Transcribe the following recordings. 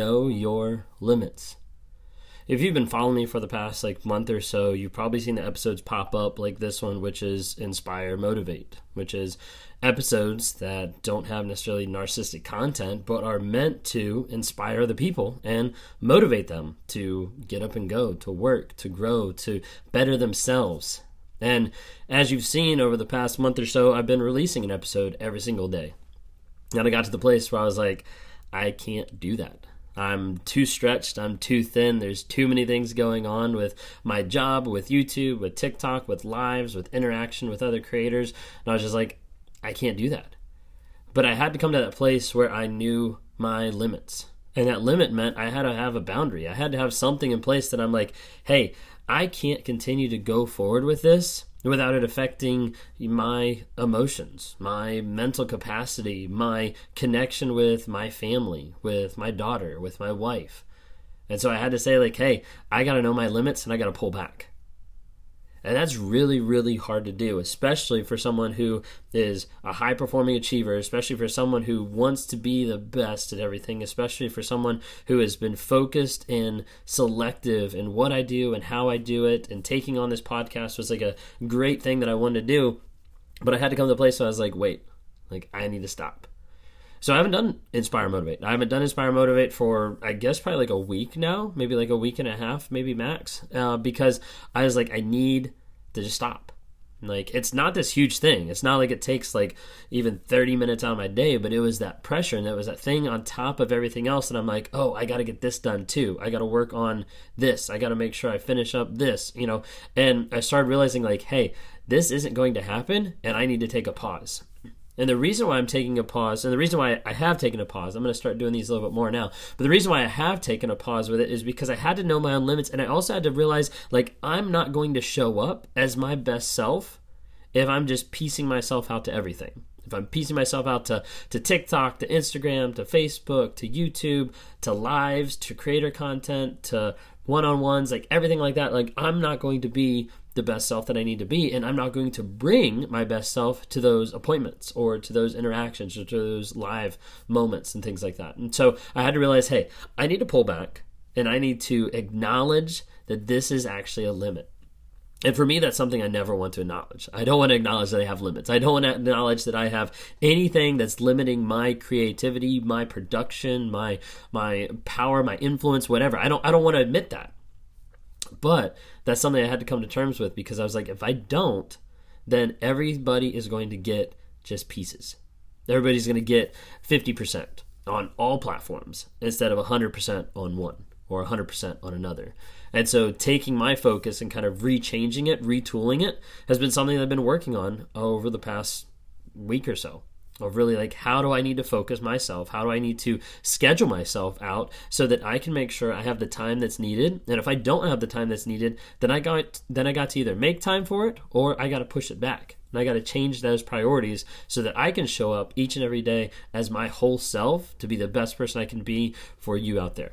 know your limits. If you've been following me for the past like month or so, you've probably seen the episodes pop up like this one, which is Inspire Motivate, which is episodes that don't have necessarily narcissistic content, but are meant to inspire the people and motivate them to get up and go, to work, to grow, to better themselves. And as you've seen over the past month or so, I've been releasing an episode every single day. And I got to the place where I was like, I can't do that. I'm too stretched. I'm too thin. There's too many things going on with my job, with YouTube, with TikTok, with lives, with interaction with other creators. And I was just like, I can't do that. But I had to come to that place where I knew my limits. And that limit meant I had to have a boundary. I had to have something in place that I'm like, hey, I can't continue to go forward with this without it affecting my emotions, my mental capacity, my connection with my family, with my daughter, with my wife. And so I had to say, like, hey, I got to know my limits and I got to pull back. And that's really, really hard to do, especially for someone who is a high performing achiever, especially for someone who wants to be the best at everything, especially for someone who has been focused and selective in what I do and how I do it. And taking on this podcast was like a great thing that I wanted to do. But I had to come to a place where I was like, wait, like, I need to stop. So I haven't done Inspire Motivate. I haven't done Inspire Motivate for I guess probably like a week now, maybe like a week and a half, maybe max, uh, because I was like I need to just stop. Like it's not this huge thing. It's not like it takes like even 30 minutes out of my day, but it was that pressure and that was that thing on top of everything else and I'm like, "Oh, I got to get this done too. I got to work on this. I got to make sure I finish up this, you know." And I started realizing like, "Hey, this isn't going to happen and I need to take a pause." And the reason why I'm taking a pause, and the reason why I have taken a pause, I'm going to start doing these a little bit more now. But the reason why I have taken a pause with it is because I had to know my own limits, and I also had to realize like I'm not going to show up as my best self if I'm just piecing myself out to everything. If I'm piecing myself out to, to TikTok, to Instagram, to Facebook, to YouTube, to lives, to creator content, to one on ones, like everything like that, like I'm not going to be the best self that I need to be, and I'm not going to bring my best self to those appointments or to those interactions or to those live moments and things like that. And so I had to realize, hey, I need to pull back and I need to acknowledge that this is actually a limit. And for me, that's something I never want to acknowledge. I don't want to acknowledge that I have limits. I don't want to acknowledge that I have anything that's limiting my creativity, my production, my my power, my influence, whatever. I don't I don't want to admit that. But that's something I had to come to terms with because I was like, if I don't, then everybody is going to get just pieces. Everybody's going to get 50% on all platforms instead of 100% on one or 100% on another. And so taking my focus and kind of rechanging it, retooling it, has been something I've been working on over the past week or so of really like how do I need to focus myself? How do I need to schedule myself out so that I can make sure I have the time that's needed? And if I don't have the time that's needed, then I got then I got to either make time for it or I got to push it back. And I got to change those priorities so that I can show up each and every day as my whole self to be the best person I can be for you out there.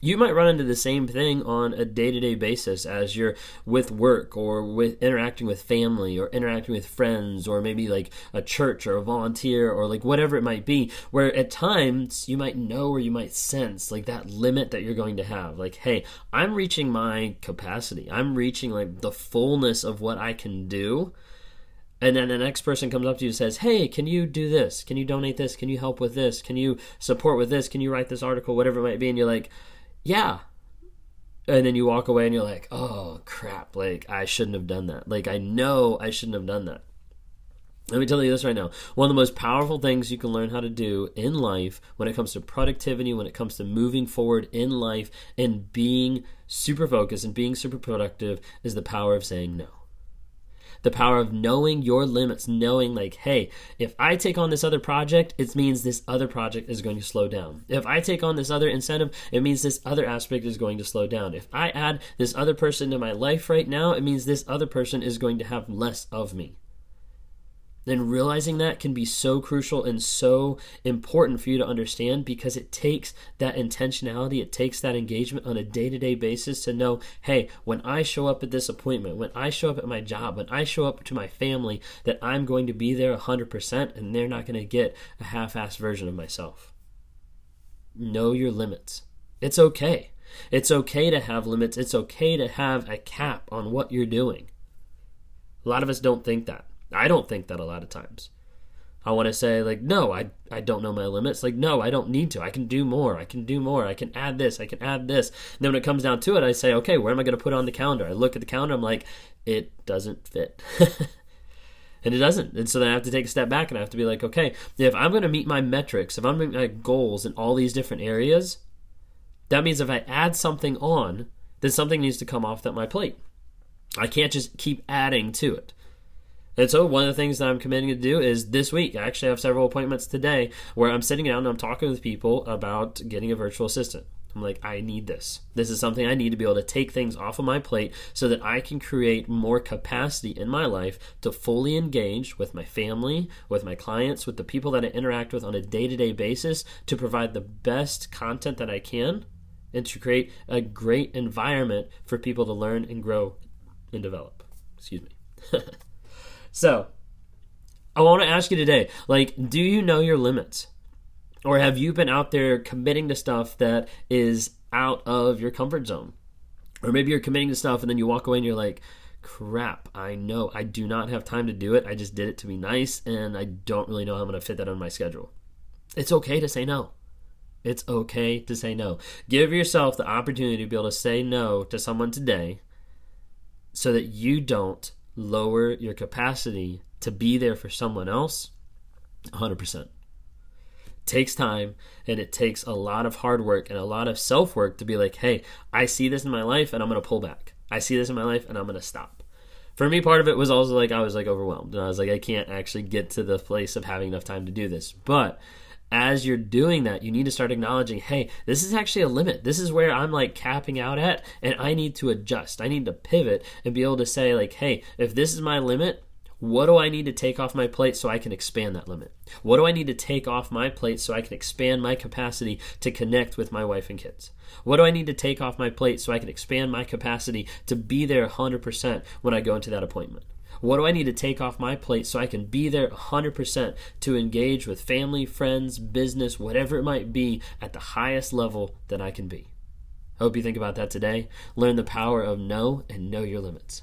You might run into the same thing on a day-to-day basis as you're with work or with interacting with family or interacting with friends or maybe like a church or a volunteer or like whatever it might be where at times you might know or you might sense like that limit that you're going to have like hey i'm reaching my capacity i'm reaching like the fullness of what i can do and then the next person comes up to you and says, Hey, can you do this? Can you donate this? Can you help with this? Can you support with this? Can you write this article? Whatever it might be. And you're like, yeah and then you walk away and you're like oh crap like i shouldn't have done that like i know i shouldn't have done that Let me tell you this right now. One of the most powerful things you can learn how to do in life when it comes to productivity, when it comes to moving forward in life and being super focused and being super productive is the power of saying no. The power of knowing your limits, knowing, like, hey, if I take on this other project, it means this other project is going to slow down. If I take on this other incentive, it means this other aspect is going to slow down. If I add this other person to my life right now, it means this other person is going to have less of me then realizing that can be so crucial and so important for you to understand because it takes that intentionality, it takes that engagement on a day to day basis to know hey, when I show up at this appointment, when I show up at my job, when I show up to my family, that I'm going to be there 100% and they're not going to get a half assed version of myself. Know your limits. It's okay. It's okay to have limits. It's okay to have a cap on what you're doing. A lot of us don't think that. I don't think that a lot of times. I want to say like no, I I don't know my limits. Like no, I don't need to. I can do more. I can do more. I can add this. I can add this. And then when it comes down to it, I say, "Okay, where am I going to put on the calendar?" I look at the calendar, I'm like, "It doesn't fit." and it doesn't. And so then I have to take a step back and I have to be like, "Okay, if I'm going to meet my metrics, if I'm going to meet my goals in all these different areas, that means if I add something on, then something needs to come off that my plate. I can't just keep adding to it." And so one of the things that I'm committing to do is this week. I actually have several appointments today where I'm sitting down and I'm talking with people about getting a virtual assistant. I'm like, I need this. This is something I need to be able to take things off of my plate so that I can create more capacity in my life to fully engage with my family, with my clients, with the people that I interact with on a day to day basis to provide the best content that I can and to create a great environment for people to learn and grow and develop. Excuse me. So, I want to ask you today like, do you know your limits? Or have you been out there committing to stuff that is out of your comfort zone? Or maybe you're committing to stuff and then you walk away and you're like, crap, I know I do not have time to do it. I just did it to be nice and I don't really know how I'm going to fit that on my schedule. It's okay to say no. It's okay to say no. Give yourself the opportunity to be able to say no to someone today so that you don't lower your capacity to be there for someone else 100% takes time and it takes a lot of hard work and a lot of self work to be like, hey, I see this in my life and I'm going to pull back. I see this in my life and I'm going to stop. For me, part of it was also like I was like overwhelmed and I was like, I can't actually get to the place of having enough time to do this. But as you're doing that, you need to start acknowledging, hey, this is actually a limit. This is where I'm like capping out at, and I need to adjust. I need to pivot and be able to say, like, hey, if this is my limit, what do I need to take off my plate so I can expand that limit? What do I need to take off my plate so I can expand my capacity to connect with my wife and kids? What do I need to take off my plate so I can expand my capacity to be there 100% when I go into that appointment? What do I need to take off my plate so I can be there 100% to engage with family, friends, business, whatever it might be at the highest level that I can be? Hope you think about that today. Learn the power of no and know your limits.